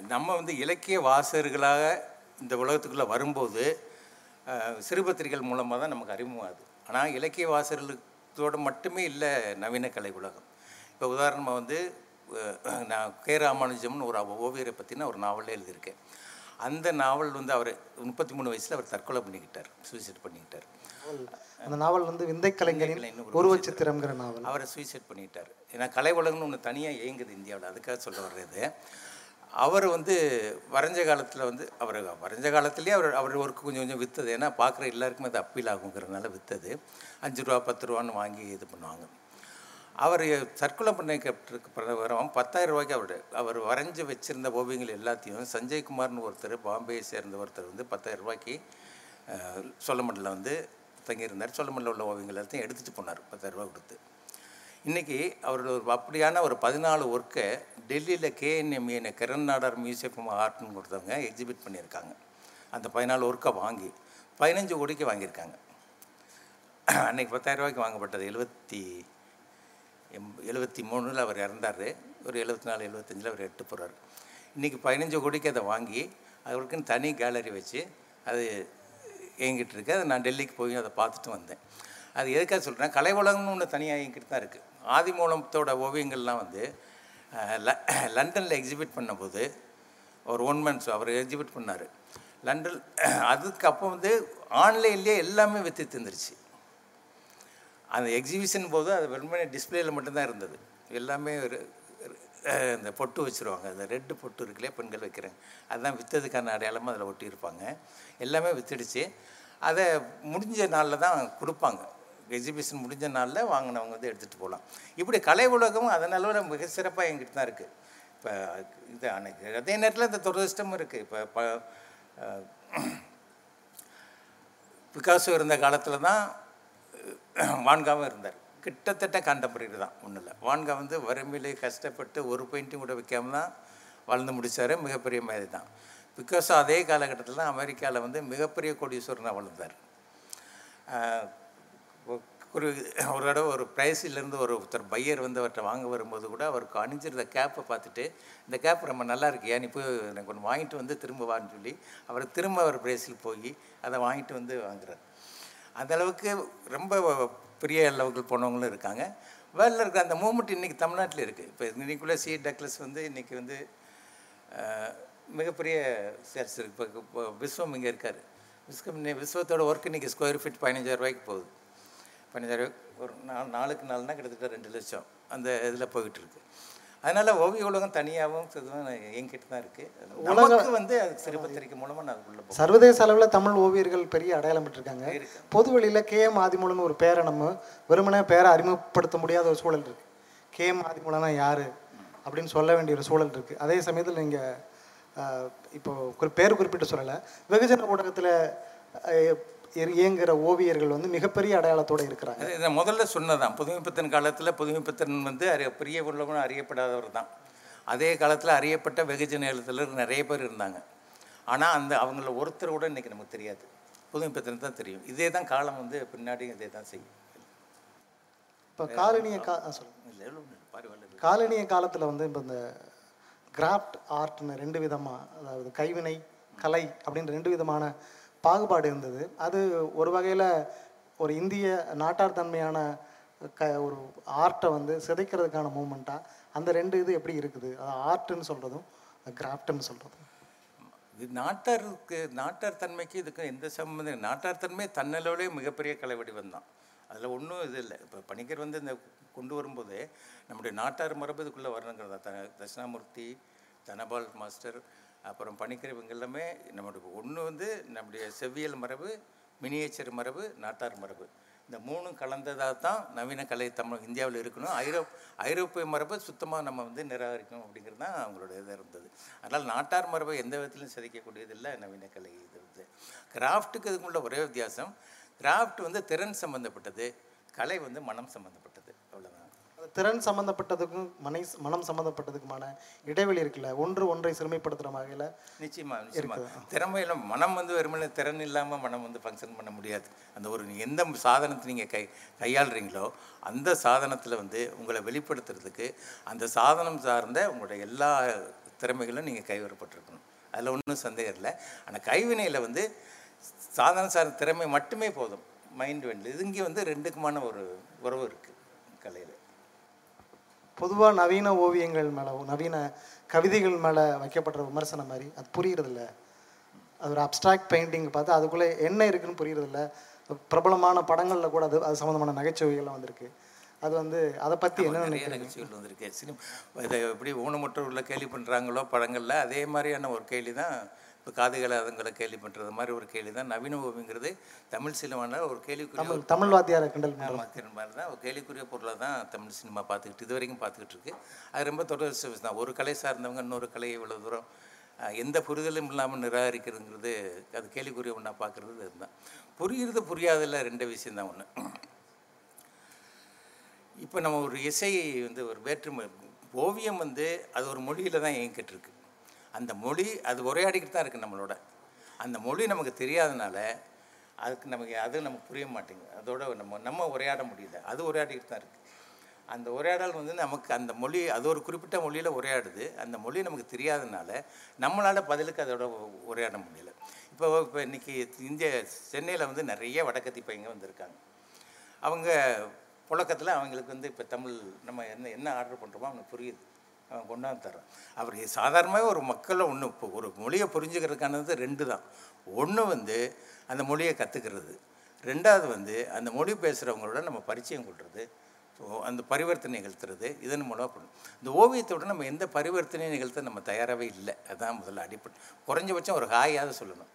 C: நம்ம வந்து இலக்கிய வாசகர்களாக இந்த உலகத்துக்குள்ளே வரும்போது சிறுபத்திரிகள் மூலமாக தான் நமக்கு அறிமுகமாகுது ஆனால் இலக்கிய வாசகர்களுக்கோடு மட்டுமே இல்லை நவீன கலை உலகம். இப்போ உதாரணமாக வந்து நான் கே ராமானுஜம்னு ஒரு ஓவியரை பற்றின ஒரு நாவலே எழுதியிருக்கேன். அந்த நாவல் வந்து அவர் முப்பத்தி மூணு வயசில் அவர் தற்கொலை பண்ணிக்கிட்டார் சூசைட் பண்ணிக்கிட்டார்.
B: அந்த நாவல் வந்து விந்தை கலைஞனின்
C: விந்தைக்கலைன்னு
B: உருவச் சித்திரம்ங்கிற நாவல்.
C: அவரை சூசைட் பண்ணிட்டார் ஏன்னா கலை உலகம்னு ஒன்று தனியாக இயங்குது இந்தியாவில் அதுக்காக சொல்ல வர்றது. அவர் வந்து வரைஞ்ச காலத்தில் வந்து அவர் வரைஞ்ச காலத்துலேயே அவர் அவர் ஒர்க்கு கொஞ்சம் கொஞ்சம் விற்றது ஏன்னா பார்க்குற எல்லாருக்குமே அது அப்பீல் ஆகுங்கிறதுனால விற்றது அஞ்சு ரூபா பத்து ரூபான்னு வாங்கி இது பண்ணுவாங்க. அவர் தற்கொலை பண்ணிக்கப்பட்டிருக்க பிரகாரம் பத்தாயிரம் ரூபாய்க்கு அவர் அவர் வரைஞ்சி வச்சுருந்த ஓவியங்கள் எல்லாத்தையும் சஞ்சய்குமார்னு ஒருத்தர் பாம்பேயை சேர்ந்த ஒருத்தர் வந்து பத்தாயிரம் ரூபாய்க்கு சோழமண்டலில் வந்து தங்கியிருந்தார். சோழமண்டலில் உள்ள ஓவியங்கள் எல்லாத்தையும் எடுத்துகிட்டு போனார். பத்தாயிரம் ரூபாய் கொடுத்து. இன்றைக்கி அவரோட ஒரு அப்படியான ஒரு பதினாலு ஒர்க்கை டெல்லியில் கேஎன்எம்ஏன கிரண் நாடார் மியூசியம் ஆர்ட்னு கொடுத்தவங்க எக்ஸிபிட் பண்ணியிருக்காங்க. அந்த பதினாலு ஒர்க்கை வாங்கி பதினஞ்சு கோடிக்கு வாங்கியிருக்காங்க. அன்னைக்கு பத்தாயிரம் ரூபாய்க்கு வாங்கப்பட்டது எழுபத்தி எம் எழுபத்தி மூணில் அவர் இறந்தார். ஒரு எழுபத்தி நாலு எழுபத்தஞ்சில் அவர் எட்டு போகிறார் இன்றைக்கி பதினஞ்சு கோடிக்கு அதை வாங்கி அவருக்குன்னு தனி கேலரி வச்சு அது இயங்கிட்டு இருக்கு. அதை நான் டெல்லிக்கு போய் அதை பார்த்துட்டு வந்தேன். அது எதுக்காக சொல்கிறேன் கலை உலகம்னு ஒன்று தனியாக இயங்கிட்டு தான் இருக்குது ஆதிமூலத்தோட ஓவியங்கள்லாம் வந்து ல- லண்டனில் எக்ஸிபிட் பண்ணும்போது ஒரு ஒன் மந்த்ஸ் அவர் எக்ஸிபிட் பண்ணார். லண்டன் அதுக்கு அப்போ வந்து ஆன்லைன்லேயே எல்லாமே வித்து தந்துருச்சு அந்த எக்ஸிபிஷன் போது அது வெறுமனே டிஸ்பிளேயில் மட்டும்தான் இருந்தது. எல்லாமே ஒரு இந்த பொட்டு வச்சுருவாங்க. அந்த ரெட்டு பொட்டு இருக்குல்லையே பெண்கள் வைக்கிறாங்க அதுதான் விற்றதுக்கான அடையாளமாக அதில் ஒட்டியிருப்பாங்க. எல்லாமே வித்துடுச்சு. அதை முடிஞ்ச நாளில் தான் கொடுப்பாங்க. எக்ஸிபிஷன் முடிஞ்ச நாளில் வாங்கினவங்க வந்து எடுத்துகிட்டு போகலாம் இப்படி கலை உலகமும் அதனால மிக சிறப்பாக எங்கிட்ட தான் இருக்குது இப்போ இது அன்னைக்கு அதே நேரத்தில் இந்த துரதிருஷ்டமும் இருக்குது இப்போ ப (clears throat) பிகாசோ இருந்த காலத்தில் தான் வான்காவும் இருந்தார். கிட்டத்தட்ட கான்டெம்பரரி தான் ஒன்றும் இல்லை வான்கா வந்து வறுமையிலே கஷ்டப்பட்டு ஒரு பெயிண்டிங் கூட வைக்காம தான் வளர்ந்து முடித்தார் மிகப்பெரிய மாதிரி தான். பிகாஸ் அதே காலகட்டத்தில் தான் அமெரிக்காவில் வந்து மிகப்பெரிய கோடீஸ்வரனாக வளர்ந்தார் ஒரு ஒரு தடவை ஒரு ப்ரைஸிலேருந்து ஒரு ஒருத்தர் பையர் வந்து அவர்கிட்ட வாங்க வரும்போது கூட அவருக்கு அணிஞ்சிருந்த கேப்பை பார்த்துட்டு இந்த கேப் ரொம்ப நல்லா இருக்கியா நீ போய் எனக்கு ஒன்று வாங்கிட்டு வந்து திரும்ப வான்னு சொல்லி அவர் திரும்ப அவர் ப்ரைஸில் போய் அதை வாங்கிட்டு வந்து வாங்குறார். அந்தளவுக்கு ரொம்ப பெரிய லெவலுக்கு போனவங்களும் இருக்காங்க. வேர்ல்டில் இருக்கிற அந்த மூமெண்ட் இன்றைக்கி தமிழ்நாட்டில் இருக்குது இப்போ இன்றைக்குள்ளே சி. டக்ளஸ் வந்து இன்றைக்கி வந்து மிகப்பெரிய சேர்ஸ் இருக்குது இப்போ இப்போ விஸ்வம் இங்கே இருக்கார். விஸ்வம் இன்னை- விஸ்வத்தோட ஒர்க் இன்றைக்கி ஸ்கொயர் ஃபீட் பதினஞ்சாயிரம் ரூபாய்க்கு போகுது. பதினஞ்சாயிரம் ஒரு நாலு நாளுக்கு நாள்னால் கிட்டத்தட்ட ரெண்டு லட்சம் அந்த இதில் போய்கிட்டு இருக்குது அதனால் ஓவிய உலகம் தனியாகவும் என்கிட்ட தான் இருக்குது நமக்கு வந்து அது சிறுபத்திரிக்கை மூலமாக நான் போகிறேன்
B: சர்வதேச அளவில் தமிழ் ஓவியர்கள் பெரிய அடையாளம் பெற்றிருக்காங்க. பொது வெளியில் கே எம் ஆதிமூலம்னு ஒரு பேரை நம்ம வெறுமனே பேரை அறிமுகப்படுத்த முடியாத ஒரு சூழல் இருக்கு. கே எம் ஆதிமூலம்னா யாரு? அப்படின்னு சொல்ல வேண்டிய ஒரு சூழல் இருக்கு. அதே சமயத்தில் நீங்கள் இப்போ ஒரு பேர் குறிப்பிட்டு சொல்லலை. வெகுஜன ஊடகத்தில் இயங்குகிற ஓவியர்கள் வந்து மிகப்பெரிய அடையாளத்தோட இருக்கிறாங்க.
C: இதை முதல்ல சொன்னதான் புதுமைப்பித்தன் காலத்தில் புதுமைப்பித்தன் வந்து அறிய பெரிய உள்ளவனும் அறியப்படாதவர் தான். அதே காலத்தில் அறியப்பட்ட வெகுஜன எழுத்தலர் நிறைய பேர் இருந்தாங்க. ஆனால் அந்த அவங்கள ஒருத்தர் கூட இன்றைக்கி நமக்கு தெரியாது. புதுமைப்பித்தன் தான் தெரியும். இதே தான் காலம் வந்து பின்னாடி இதே தான் செய்யும்.
B: இப்போ காலனிய கா ஆ, சொல்லுங்க.
C: இல்லை பரவாயில்ல
B: காலனிய காலத்தில் வந்து இப்போ இந்த கிராஃப்ட் ஆர்ட்னு ரெண்டு விதமாக அதாவது கைவினை கலை அப்படின்னு ரெண்டு விதமான பாகுபாடு இருந்தது. அது ஒரு வகையில் ஒரு இந்திய நாட்டார் தன்மையான க ஒரு ஆர்ட்டை வந்து சிதைக்கிறதுக்கான மூமெண்ட்டாக அந்த ரெண்டு இது எப்படி இருக்குது? அது ஆர்ட்டுன்னு சொல்கிறதும் கிராஃப்ட்னு சொல்கிறதும்
C: இது நாட்டாருக்கு நாட்டார் தன்மைக்கு இதுக்கு எந்த சம்மந்தம் நாட்டார் தன்மை தன்னளவுலேயே மிகப்பெரிய கலை வடிவம் தான். அதில் ஒன்றும் இது இல்லை. இப்போ பணிக்கர் வந்து இந்த கொண்டு வரும்போது நம்முடைய நாட்டார் மரபு இதுக்குள்ளே வரணுங்கிறதா? த தட்சிணாமூர்த்தி தனபால் மாஸ்டர் அப்புறம் பணிக்கர் எல்லாமே நம்முடைய ஒன்று வந்து நம்முடைய செவ்வியல் மரபு மினியேச்சர் மரபு நாட்டார் மரபு. இந்த மூணும் கலந்ததாக தான் நவீன கலை தமிழ் இந்தியாவில் இருக்கணும். ஐரோப் ஐரோப்பிய மரபை சுத்தமாக நம்ம வந்து நிராகரிக்கணும் அப்படிங்கிறது தான் அவங்களோட இதாக இருந்தது. அதனால் நாட்டார் மரபை எந்த விதத்திலும் சிதைக்கக்கூடியதில்லை நவீன கலை இது வந்து. கிராஃப்ட்டுக்கு இதுக்குள்ள ஒரே வித்தியாசம் கிராஃப்ட் வந்து திறன் சம்மந்தப்பட்டது கலை வந்து மனம் சம்மந்தப்பட்டது
B: திறன் சம்மந்தப்பட்டதுக்கும் மனை மனம் சம்மந்தப்பட்டதுக்குமான இடைவெளி இருக்குல்ல ஒன்று ஒன்றை சிறுமைப்படுத்துகிற வகையில்
C: நிச்சயமா நிச்சயமா. திறமையில மனம் வந்து வெறுமனே திறன் இல்லாமல் மனம் வந்து ஃபங்க்ஷன் பண்ண முடியாது. அந்த ஒரு எந்த சாதனத்தை நீங்கள் கை கையாளுறீங்களோ அந்த சாதனத்தில் வந்து உங்களை வெளிப்படுத்துறதுக்கு அந்த சாதனம் சார்ந்த உங்களுடைய எல்லா திறமைகளும் நீங்கள் கைவரப்பட்டிருக்கணும். அதில் ஒன்றும் சந்தேகம் இல்லை. ஆனால் கைவினையில் வந்து சாதனம் சார்ந்த திறமை மட்டுமே போதும். மைண்ட் வேண்டில் இது இங்கே வந்து ரெண்டுக்குமான ஒரு உறவு இருக்குது கலையில்.
B: பொதுவாக நவீன ஓவியங்கள் மேலே நவீன கவிதைகள் மேலே வைக்கப்படுற விமர்சனம் மாதிரி அது புரியறதில்ல. அது ஒரு அப்ட்ராக்ட் பெயிண்டிங் பார்த்து அதுக்குள்ளே என்ன இருக்குன்னு புரியறதில்ல. பிரபலமான படங்களில் கூட அது அது சம்மந்தமான நகைச்சுவைகள்லாம் வந்திருக்கு. அது வந்து அதை பற்றி என்ன
C: நிறைய நிகழ்ச்சிகள் வந்திருக்கு. சினிமா இதை எப்படி ஊனமுற்றவர்களை கேலி பண்ணுறாங்களோ படங்களில் அதே மாதிரியான ஒரு கேலி தான் இப்போ காதுகளை அதுங்களை கேலி பண்ணுறது மாதிரி ஒரு கேலி தான் நவீன ஓவியங்கிறது தமிழ் சினிமாவில் ஒரு கேலிக்குரிய
B: தமிழ் வாத்தியாரை கிண்டல்
C: மாதிரி தான். ஒரு கேலிக்குரிய பொருளாக தான் தமிழ் சினிமா பார்த்துக்கிட்டு இது வரைக்கும் பார்த்துக்கிட்டு இருக்கு. அது ரொம்ப தொடர் service தான். ஒரு கலை சார்ந்தவங்க இன்னொரு கலையை இவ்வளோ தூரம் எந்த புரிதலும் இல்லாமல் நிராகரிக்கிறதுங்கிறது அது கேலிக்குரிய ஒன்றா பார்க்குறது இதுதான். புரியுறது புரியாதில்ல ரெண்டு விஷயம் தான் ஒன்று இப்போ நம்ம ஒரு இசை வந்து ஒரு வேற்றுமை ஓவியம் வந்து அது ஒரு மொழியில் தான் இயங்கிட்டு இருக்கு. அந்த மொழி அது உரையாடிக்கிட்டு தான் இருக்குது நம்மளோட. அந்த மொழி நமக்கு தெரியாதனால அதுக்கு நமக்கு அது நமக்கு புரிய மாட்டேங்குது. அதோட நம்ம நம்ம உரையாட முடியல. அது உரையாடிக்கிட்டு தான் இருக்குது அந்த உரையாடல் வந்து நமக்கு அந்த மொழி அது ஒரு குறிப்பிட்ட மொழியில் உரையாடுது. அந்த மொழி நமக்கு தெரியாதனால நம்மளால் பதிலுக்கு அதோட உரையாட முடியல. இப்போ இப்போ இன்றைக்கி இந்திய சென்னையில் வந்து நிறைய வடக்கத்தி பையங்க வந்திருக்காங்க. அவங்க புழக்கத்தில் அவங்களுக்கு வந்து இப்போ தமிழ் நம்ம என்ன என்ன ஆர்டர் பண்ணுறோமோ அவனுக்கு புரியுது. அவன் கொண்டாந்து தர்றான். அவர் சாதாரணமாகவே ஒரு மக்களை ஒன்று இப்போ ஒரு மொழியை புரிஞ்சுக்கிறதுக்கானது ரெண்டு தான். ஒன்று வந்து அந்த மொழியை கற்றுக்கிறது ரெண்டாவது வந்து அந்த மொழி பேசுகிறவங்களோட நம்ம பரிச்சயம் கொள்வது ஸோ அந்த பரிவர்த்தனை நிகழ்த்துறது இதன் மூலமாக பண்ணணும் இந்த ஓவியத்தோட நம்ம எந்த பரிவர்த்தனை நிகழ்த்த நம்ம தயாராகவே இல்லை. அதுதான் முதல்ல அடிப்படை குறைஞ்சபட்சம் ஒரு ஹாயாவது சொல்லணும்.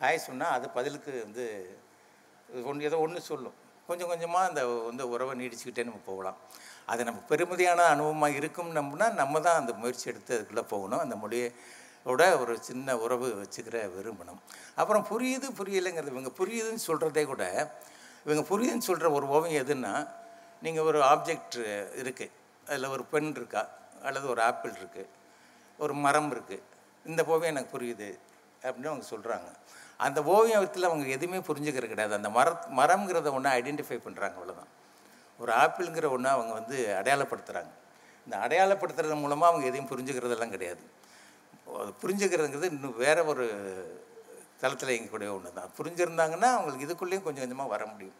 C: ஹாய் சொன்னால் அது பதிலுக்கு வந்து ஒன்று ஏதோ ஒன்று சொல்லும். கொஞ்சம் கொஞ்சமாக அந்த வந்து உறவை நீடிச்சுக்கிட்டே நம்ம போகலாம். அது நமக்கு பெருமதியான அனுபவமாக இருக்கும் நம்பினா நம்ம தான் அந்த முயற்சி எடுத்து அதுக்குள்ளே போகணும். அந்த மொழியோட ஒரு சின்ன உறவு வச்சுக்கிற விரும்பணும். அப்புறம் புரியுது புரியலைங்கிறது இவங்க புரியுதுன்னு சொல்கிறதே கூட இவங்க புரியுதுன்னு சொல்கிற ஒரு ஓவியம் எதுன்னா நீங்கள் ஒரு ஆப்ஜெக்ட் இருக்குது அதில் ஒரு பெண் இருக்கா அல்லது ஒரு ஆப்பிள் இருக்குது ஒரு மரம் இருக்குது இந்த ஓவியம் எனக்கு புரியுது அப்படின்னு அவங்க சொல்கிறாங்க அந்த ஓவியத்தில் அவங்க எதுவுமே புரிஞ்சுக்கிறது கிடையாது. அந்த மர மரம்ங்கிறத ஒன்று ஐடென்டிஃபை பண்ணுறாங்க அவ்வளோதான் ஒரு ஆப்பிள்ங்கிற ஒன்று அவங்க வந்து அடையாளப்படுத்துகிறாங்க இந்த அடையாளப்படுத்துறது மூலமாக அவங்க எதையும் புரிஞ்சுக்கிறதெல்லாம் கிடையாது. அது புரிஞ்சுக்கிறதுங்கிறது இன்னும் வேறு ஒரு தளத்தில் இயங்கக்கூடிய ஒன்று தான் புரிஞ்சிருந்தாங்கன்னா அவங்களுக்கு இதுக்குள்ளேயும் கொஞ்சம் கொஞ்சமாக வர முடியும்.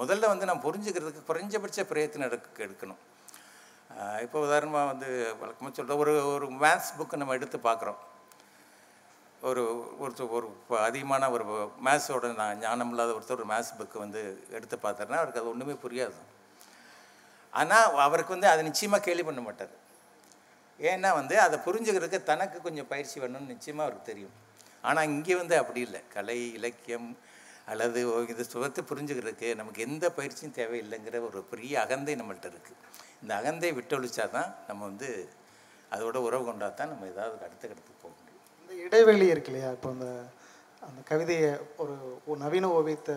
C: முதல்ல வந்து நம்ம புரிஞ்சுக்கிறதுக்கு குறைஞ்சபட்ச பிரயத்தனம் எடுக்க எடுக்கணும். இப்போ உதாரணமாக வந்து வழக்கமாக சொல்கிற ஒரு ஒரு மேத்ஸ் புக்கு நம்ம எடுத்து பார்க்குறோம். ஒரு ஒருத்தர் ஒரு இப்போ அதிகமான ஒரு மேத்ஸோட நான் ஞானம் இல்லாத ஒருத்தர் ஒரு மேத்ஸ் புக்கு வந்து எடுத்து பார்த்தாருன்னா அவருக்கு அது ஒன்றுமே புரியாது. ஆனால் அவருக்கு வந்து அதை நிச்சயமாக கேள்வி பண்ண மாட்டார். ஏன்னா வந்து அதை புரிஞ்சுக்கிறதுக்கு தனக்கு கொஞ்சம் பயிற்சி வேணும்னு நிச்சயமாக அவருக்கு தெரியும். ஆனால் இங்கே வந்து அப்படி இல்லை. கலை இலக்கியம் அல்லது இது சுகத்தை புரிஞ்சுக்கிறதுக்கு நமக்கு எந்த பயிற்சியும் தேவையில்லைங்கிற ஒரு பெரிய அகந்தை நம்மள்கிட்ட இருக்குது இந்த அகந்தை விட்டொழிச்சா தான் நம்ம வந்து அதோட உறவு கொண்டா தான் நம்ம ஏதாவது அடுத்த கட்டத்துக்கு போக முடியும்.
B: இந்த இடைவெளி இருக்கு இல்லையா? இப்போ அந்த அந்த கவிதையை ஒரு ஒரு நவீன ஓவியத்தை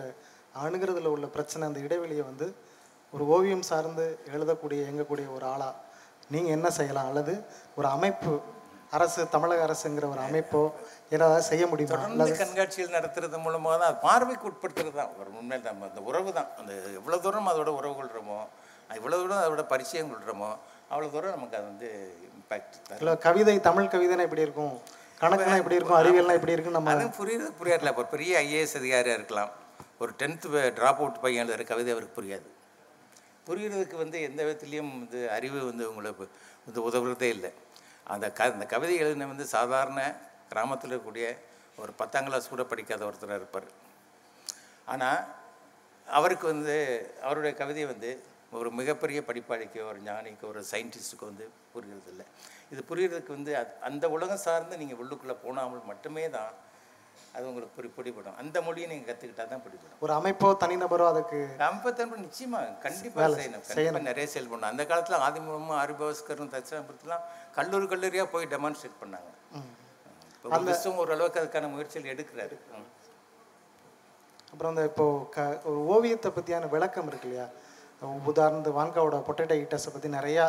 B: அணுகிறதுல உள்ள பிரச்சனை அந்த இடைவெளியை வந்து ஒரு ஓவியம் சார்ந்து எழுதக்கூடிய இயங்கக்கூடிய ஒரு ஆளா நீங்கள் என்ன செய்யலாம்? அல்லது ஒரு அமைப்பு அரசு தமிழக அரசுங்கிற ஒரு அமைப்போ ஏதாவது செய்ய முடியுமா?
C: தொடர்ந்து கண்காட்சிகள் நடத்துறது மூலமாக தான் அது பார்வைக்கு உட்படுத்துறது தான். ஒரு உண்மையில் நம்ம அந்த உறவு தான். அந்த எவ்வளோ தூரம் அதோட உறவு கொள்கிறோமோ இவ்வளோ தூரம் அதோட பரிச்சயம் கொள்கிறோமோ அவ்வளோ தூரம் நமக்கு அது வந்து இம்பேக்ட்
B: இல்லை கவிதை தமிழ் கவிதைனா எப்படி இருக்கும்? கணக்குனா எப்படி இருக்கும்? அறிவியல்னா எப்படி இருக்குன்னு நம்ம
C: அதுவும் புரியுது புரியாதுல ஒரு பெரிய ஐஏஎஸ் அதிகாரியாக இருக்கலாம். ஒரு டென்த்து ட்ராப் அவுட் பையன் எழுதுகிற கவிதை அவருக்கு புரியாது. புரியுறதுக்கு வந்து எந்த விதத்துலேயும் வந்து அறிவு வந்து உங்களுக்கு வந்து உதவுறதே இல்லை. அந்த க அந்த கவிதை எழுதின வந்து சாதாரண கிராமத்தில் இருக்கக்கூடிய ஒரு பத்தாம் கிளாஸ் கூட படிக்காத ஒருத்தராக இருப்பார். ஆனால் அவருக்கு வந்து அவருடைய கவிதை வந்து ஒரு மிகப்பெரிய படிப்பாளிக்கு ஒரு ஞானிக்கு ஒரு சயின்டிஸ்ட்டுக்கு வந்து புரிகிறது இல்லை இது புரிகிறதுக்கு வந்து அது அந்த உலகம் சார்ந்து நீங்கள் உள்ளுக்குள்ளே போனாமல் மட்டுமே தான் அது உங்களுக்கு புரி பிடிபடும் அந்த மொழியை நீங்கள் கற்றுக்கிட்டா தான் பிடிபடும்
B: ஒரு அமைப்போ தனிநபரோ அதுக்கு
C: கம்பத்தன்பு நிச்சயமா கண்டிப்பாக செய்யணும். கண்டிப்பாக நிறைய செயல் பண்ணணும். அந்த காலத்தில் ஆதிமூலமும் ஆரிபவஸ்கரும் தட்சிணாபுரத்துலாம் கல்லூரி கல்லூரியாக போய் டெமான்ஸ்ட்ரேட் பண்ணாங்க. கிறிஸ்துவம் ஓரளவுக்கு அதுக்கான முயற்சிகள் எடுக்கிறாரு.
B: அப்புறம் இந்த இப்போ க ஒரு ஓவியத்தை பற்றியான விளக்கம் இருக்கு இல்லையா? உதாரணத்து வான்காவோட பொட்டேட்டோ ஈட்டர்ஸை பற்றி நிறையா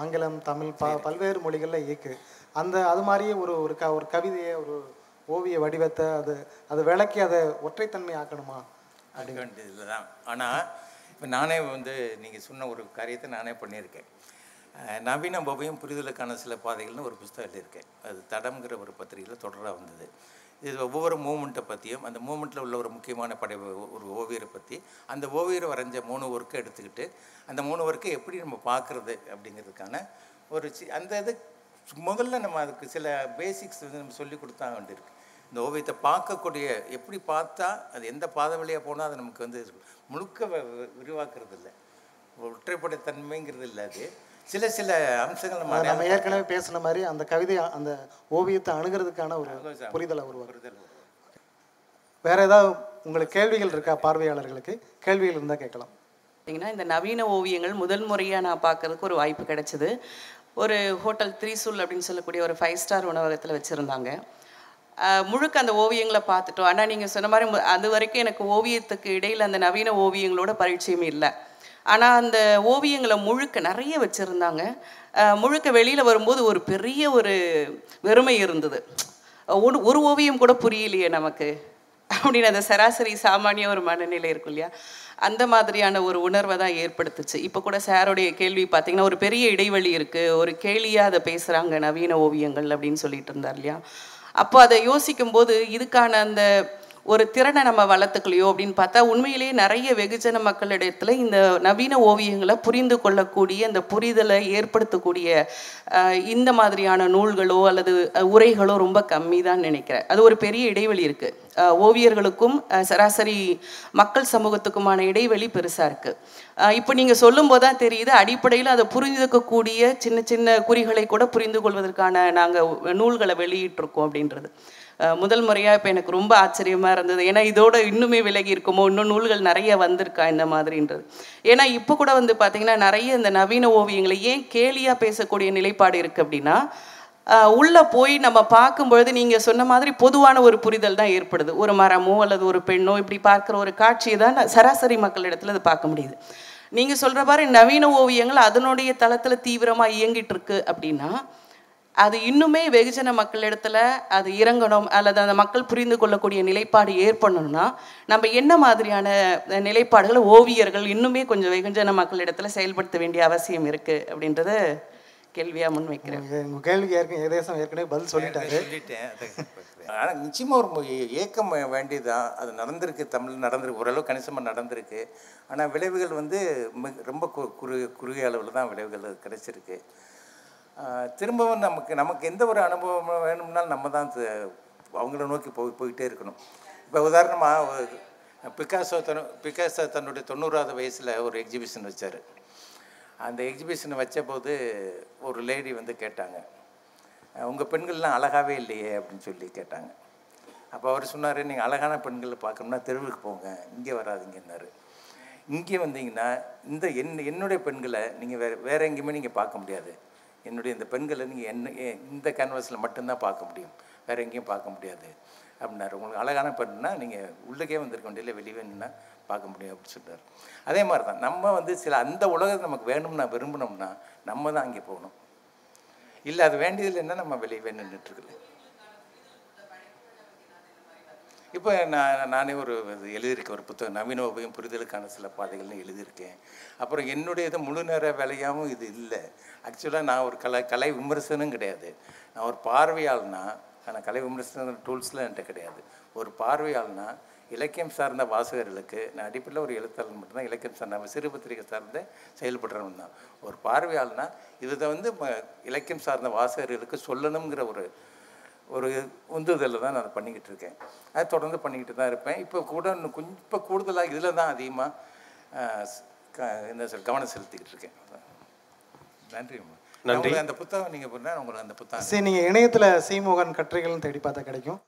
B: ஆங்கிலம் தமிழ் ப பல்வேறு மொழிகளில் இயக்கு. அந்த அது மாதிரியே ஒரு ஒரு க ஒரு கவிதையை ஒரு ஓவிய வடிவத்தை அது அது விளக்கி அதை ஒற்றைத்தன்மை ஆக்கணுமா?
C: அது தான் ஆனால் இப்போ நானே வந்து நீங்கள் சொன்ன ஒரு காரியத்தை நானே பண்ணியிருக்கேன். நவீன ஓவியம் புரிதலுக்கான சில பாதைகள்னு ஒரு புஸ்தகம் எழுதியிருக்கேன் அது தடம்ங்கிற ஒரு பத்திரிகையில் தொடராக வந்தது. இது ஒவ்வொரு மூமெண்ட்டை பற்றியும் அந்த மூமெண்ட்டில் உள்ள ஒரு முக்கியமான படை ஒரு ஓவியரை பற்றி அந்த ஓவியரை வரைஞ்ச மூணு ஒர்க்கை எடுத்துக்கிட்டு அந்த மூணு ஒர்க்கை எப்படி நம்ம பார்க்குறது அப்படிங்கிறதுக்கான ஒரு சி அந்த இது முதல்ல நம்ம அதுக்கு சில பேசிக்ஸ் வந்து நம்ம சொல்லி கொடுத்தா வேண்டியிருக்கு இந்த ஓவியத்தை பார்க்கக்கூடிய எப்படி பார்த்தா அது எந்த பாதை வழியாக போனால் அது நமக்கு வந்து முழுக்க விரிவாக்குறது இல்லை ஒற்றைப்படை தன்மைங்கிறது இல்லை அது. சில சில அம்சங்கள் நம்ம
B: ஏற்கனவே பேசின மாதிரி அந்த கவிதை அந்த ஓவியத்தை அணுகிறதுக்கான ஒரு புரிதலை
C: வரும்.
B: வேற ஏதாவது உங்களுக்கு கேள்விகள் இருக்கா பார்வையாளர்களுக்கு? கேள்விகள் இருந்தால் கேட்கலாம்.
D: பார்த்தீங்கன்னா இந்த நவீன ஓவியங்கள் முதல் முறையாக நான் பார்க்கறதுக்கு ஒரு வாய்ப்பு கிடைச்சிது. ஒரு ஹோட்டல் த்ரீசூல் அப்படின்னு சொல்லக்கூடிய ஒரு ஃபைவ் ஸ்டார் உணவகத்தில் வச்சுருந்தாங்க. முழுக்க அந்த ஓவியங்களை பார்த்துட்டோம். ஆனால் நீங்கள் சொன்ன மாதிரி அது வரைக்கும் எனக்கு ஓவியத்துக்கு இடையில் அந்த நவீன ஓவியங்களோட பரிச்சயம் இல்லை. ஆனால் அந்த ஓவியங்களை முழுக்க நிறைய வச்சுருந்தாங்க. முழுக்க வெளியில் வரும்போது ஒரு பெரிய ஒரு வெறுமை இருந்தது. ஒரு ஒரு ஓவியம் கூட புரியலையே நமக்கு. அப்படின்னு அந்த சராசரி சாமானிய ஒரு மனநிலை இருக்கும் இல்லையா? அந்த மாதிரியான ஒரு உணர்வை தான் ஏற்படுத்துச்சு. இப்போ கூட சாரோடைய கேள்வி பார்த்தீங்கன்னா ஒரு பெரிய இடைவெளி இருக்குது ஒரு கேலியாக அதை பேசுகிறாங்க நவீன ஓவியங்கள் அப்படின்னு சொல்லிட்டு இருந்தார் இல்லையா? அப்போ அதை யோசிக்கும்போது இதுக்கான அந்த ஒரு திறனை நம்ம வளர்த்துக்கலையோ அப்படின்னு பார்த்தா உண்மையிலேயே நிறைய வெகுஜன மக்களிடத்தில் இந்த நவீன ஓவியங்களை புரிந்து கொள்ளக்கூடிய அந்த புரிதலை ஏற்படுத்தக்கூடிய இந்த மாதிரியான நூல்களோ அல்லது உரைகளோ ரொம்ப கம்மி தான் நினைக்கிறேன். அது ஒரு பெரிய இடைவெளி இருக்குது ஓவியர்களுக்கும் சராசரி மக்கள் சமூகத்துக்குமான இடைவெளி பெருசாக இருக்குது இப்போ நீங்கள் சொல்லும்போது தான் தெரியுது அடிப்படையில் அதை புரிந்துக்கக்கூடிய சின்ன சின்ன குறிகளை கூட புரிந்து கொள்வதற்கான நாங்கள் நூல்களை வெளியிட்டிருக்கோம் அப்படின்றது. முதல் முறையாக இப்போ எனக்கு ரொம்ப ஆச்சரியமாக இருந்தது. ஏன்னா இதோட இன்னுமே விலகி இருக்குமோ? இன்னும் நூல்கள் நிறைய வந்திருக்கா இந்த மாதிரின்றது. ஏன்னா இப்போ கூட வந்து பார்த்திங்கன்னா நிறைய இந்த நவீன ஓவியங்களை ஏன் கேலியாக பேசக்கூடிய நிலைப்பாடு இருக்குது அப்படின்னா உள்ளே உள்ள போய் நம்ம பார்க்கும்பொழுது நீங்கள் சொன்ன மாதிரி பொதுவான ஒரு புரிதல் தான் ஏற்படுது. ஒரு மரமோ அல்லது ஒரு பெண்ணோ இப்படி பார்க்குற ஒரு காட்சியை தான் சராசரி மக்களிடத்தில் அது பார்க்க முடியுது. நீங்கள் சொல்கிற மாதிரி நவீன ஓவியங்கள் அதனுடைய தளத்தில் தீவிரமாக இயங்கிட்டு இருக்கு அப்படின்னா அது இன்னுமே வெகுஜன மக்களிடத்துல அது இறங்கணும் அல்லது அந்த மக்கள் புரிந்து கொள்ளக்கூடிய நிலைப்பாடு ஏற்படணும்னா நம்ம என்ன மாதிரியான நிலைப்பாடுகளை ஓவியர்கள் இன்னுமே கொஞ்சம் வெகுஜன மக்களிடத்துல செயல்படுத்த வேண்டிய அவசியம் இருக்கு அப்படின்றத கேள்வியா முன்வைக்கிறேன்
B: உங்க உங்க கேள்விக்கு ஏற்கனவே ஏதேசம் ஏற்கனவே பதில் சொல்லிட்டாரு.
C: ஆனால் நிச்சயமாக ஒரு ஏக்கம் வே- வேண்டியதுதான். அது நடந்திருக்கு தமிழ் நடந்திருக்கு ஓரளவு கணிசமாக நடந்திருக்கு. ஆனால் விளைவுகள் வந்து மிக ரொம்ப கு- குறு குறுகிய அளவில் தான் விளைவுகள் கிடைச்சிருக்கு. திரும்பவும் நமக்கு நமக்கு எந்த ஒரு அனுபவம் வேணும்னாலும் நம்ம தான் அவங்கள நோக்கி போய் போயிட்டே இருக்கணும். இப்போ உதாரணமாக பிகாசோ தன் பிகாசோ தன்னுடைய தொண்ணூறாவது வயசில் ஒரு எக்ஸிபிஷன் வச்சார். அந்த எக்ஸிபிஷன் வச்சபோது ஒரு லேடி வந்து கேட்டாங்க. உங்கள் பெண்கள்லாம் அழகாகவே இல்லையே அப்படின்னு சொல்லி கேட்டாங்க. அப்போ அவர் சொன்னார் நீங்கள் அழகான பெண்களை பார்க்கணும்னா தெருவுக்கு போங்க இங்கே வராதீங்கன்னாரு. இங்கே வந்தீங்கன்னா இந்த என் என்னுடைய பெண்களை நீங்கள் வேறு வேறு எங்கேயுமே நீங்கள் பார்க்க முடியாது. என்னுடைய இந்த பெண்களை நீங்கள் என்ன இந்த கேன்வாஸில் மட்டும்தான் பார்க்க முடியும். வேறு எங்கேயும் பார்க்க முடியாது. அப்படின்னாரு. உங்களுக்கு அழகான பெண்ணுனா நீங்கள் உள்ளக்கே வந்திருக்க வேண்டிய வெளியே வேணும்னா பார்க்க முடியும் அப்படின்னு சொல்றாரு. அதே மாதிரி தான் நம்ம வந்து சில அந்த உலகத்தை நமக்கு வேணும்னா விரும்பினோம்னா நம்ம தான் அங்கே போகணும். இல்லை அது வேண்டியதில்லைன்னா நம்ம வெளியவே நின்றுட்டுருக்குது இப்போ நான் நானே ஒரு இது எழுதியிருக்கேன் ஒரு புத்தகம். நவீன உபயம் புரிதலுக்கான சில பாதைகள்னு எழுதியிருக்கேன். அப்புறம் என்னுடைய இது முழு நேர வேலையாகவும் இது இல்லை. ஆக்சுவலாக நான் ஒரு கலை கலை விமர்சனம் கிடையாது. நான் ஒரு பார்வையாள்னா ஆனால் கலை விமர்சன டூல்ஸ்லாம் என்கிட்ட கிடையாது. ஒரு பார்வையாள்னா இலக்கியம் சார்ந்த வாசகர்களுக்கு நான் அடிப்படையில் ஒரு எழுத்தாளர் மட்டும்தான் இலக்கியம் சார்ந்த சிறு பத்திரிகை சார்ந்த செயல்படுறவன் தான். ஒரு பார்வையாளனா இதை வந்து ம- இலக்கியம் சார்ந்த வாசகர்களுக்கு சொல்லணுங்கிற ஒரு ஒரு உந்துதலில் தான் நான் பண்ணிக்கிட்டு இருக்கேன். அதை தொடர்ந்து பண்ணிக்கிட்டு தான் இருப்பேன். இப்போ கூட இன்னும் கொஞ்சம் இப்போ கூடுதலாக இதில் தான் அதிகமாக என்ன சொல் கவனம் செலுத்திக்கிட்டு இருக்கேன்.
A: நன்றி.
C: உங்களுக்கு அந்த புத்தகம் நீங்கள் பண்ணால் உங்களுக்கு அந்த புத்தகம்
B: சரி நீங்கள் இணையத்தில் சீமோகன் கட்டுரைகள்னு தேடி பார்த்தா கிடைக்கும்.